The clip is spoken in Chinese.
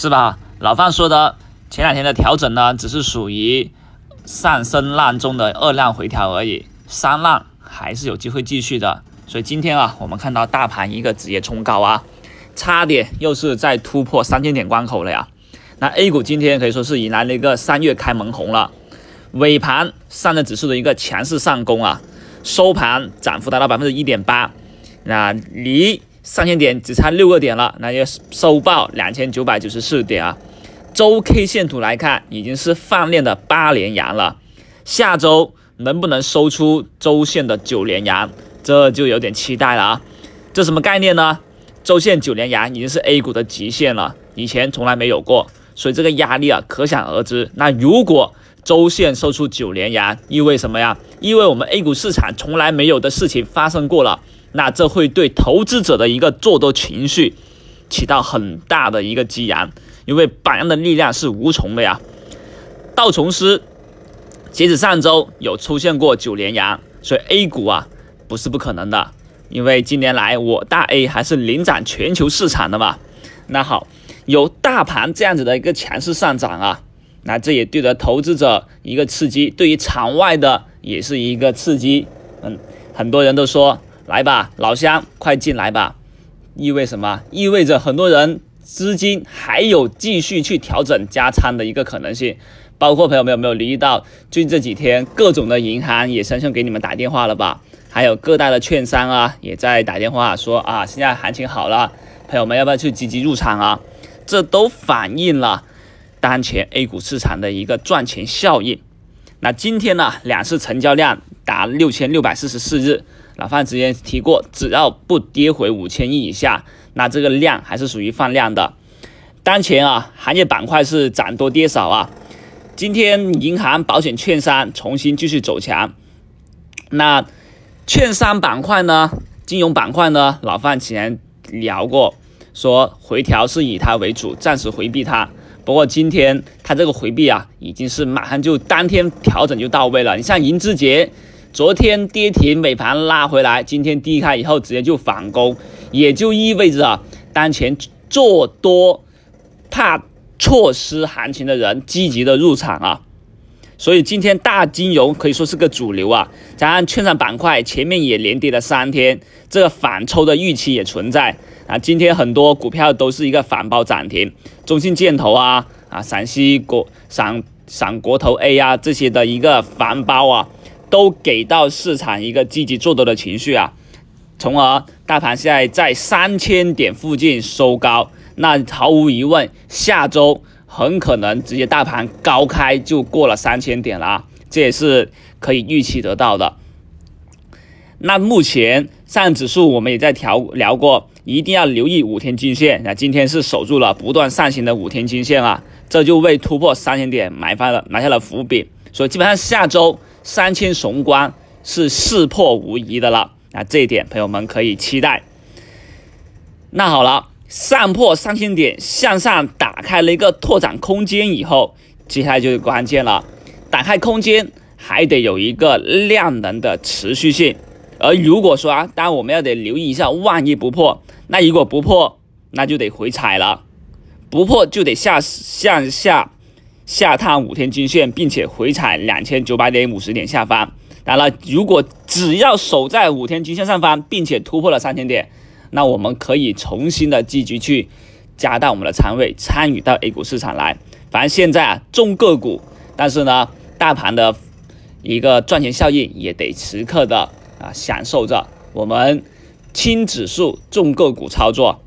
是吧？老范说的前两天的调整呢，只是属于上升浪中的二浪回调而已，三浪还是有机会继续的。所以今天啊，我们看到大盘一个直接冲高啊，差点又是在突破三千点关口了呀。那 A 股今天可以说是迎来了一个三月开门红了，尾盘上证指数的一个强势上攻啊，收盘涨幅达到百分之一点八，那离。三千点只差六个点了，那就收报两千九百九十四点啊。周 K 线图来看，已经是放量的八连阳了。下周能不能收出周线的九连阳，这就有点期待了啊。这什么概念呢？周线九连阳已经是 A 股的极限了，以前从来没有过，所以这个压力啊可想而知。那如果周线收出九连阳，意味什么呀？意味我们 A 股市场从来没有的事情发生过了。那这会对投资者的一个做多情绪起到很大的一个激扬，因为榜样的力量是无穷的呀。道琼斯截止上周有出现过九连阳，所以 A 股啊不是不可能的，因为近年来我大 A 还是领涨全球市场的嘛。那好，有大盘这样子的一个强势上涨啊，那这也对着投资者一个刺激，对于场外的也是一个刺激。嗯，很多人都说。来吧，老乡，快进来吧！意味什么？意味着很多人资金还有继续去调整加仓的一个可能性。包括朋友们有没有留意到，最近这几天各种的银行也纷纷给你们打电话了吧？还有各大的券商啊，也在打电话说啊，现在行情好了，朋友们要不要去积极入场啊？这都反映了当前 A 股市场的一个赚钱效应。那今天呢，两市成交量达六千六百四十四日。老范之前提过，只要不跌回五千亿以下，那这个量还是属于放量的。当前啊，行业板块是涨多跌少啊。今天银行、保险、券商重新继续走强。那券商板块呢？金融板块呢？老范之前聊过，说回调是以它为主，暂时回避它。不过今天它这个回避啊，已经是马上就当天调整就到位了。你像银之杰。昨天跌停，尾盘拉回来，今天低开以后直接就反攻，也就意味着啊当前做多怕错失行情的人积极的入场啊，所以今天大金融可以说是个主流啊，加上券商板块前面也连跌了三天，这个反抽的预期也存在啊，今天很多股票都是一个反包涨停，中信建投啊啊陕西国陕陕国投 A 啊这些的一个反包啊。都给到市场一个积极做多的情绪啊，从而大盘现在在三千点附近收高，那毫无疑问，下周很可能直接大盘高开就过了三千点了啊，这也是可以预期得到的。那目前上证指数我们也在调聊过，一定要留意五天均线，那今天是守住了不断上行的五天均线啊，这就为突破三千点埋下了埋下了伏笔，所以基本上下周。三千雄关是势破无疑的了，那这一点朋友们可以期待。那好了，上破三千点，向上打开了一个拓展空间以后，接下来就是关键了。打开空间还得有一个量能的持续性，而如果说啊，当然我们要得留意一下，万一不破，那如果不破，那就得回踩了，不破就得下向下。下探五天均线，并且回踩两千九百点五十点下方。当然了，如果只要守在五天均线上方，并且突破了三千点，那我们可以重新的积极去加大我们的仓位，参与到 A 股市场来。反正现在啊，重个股，但是呢，大盘的一个赚钱效应也得时刻的啊享受着。我们轻指数重个股操作。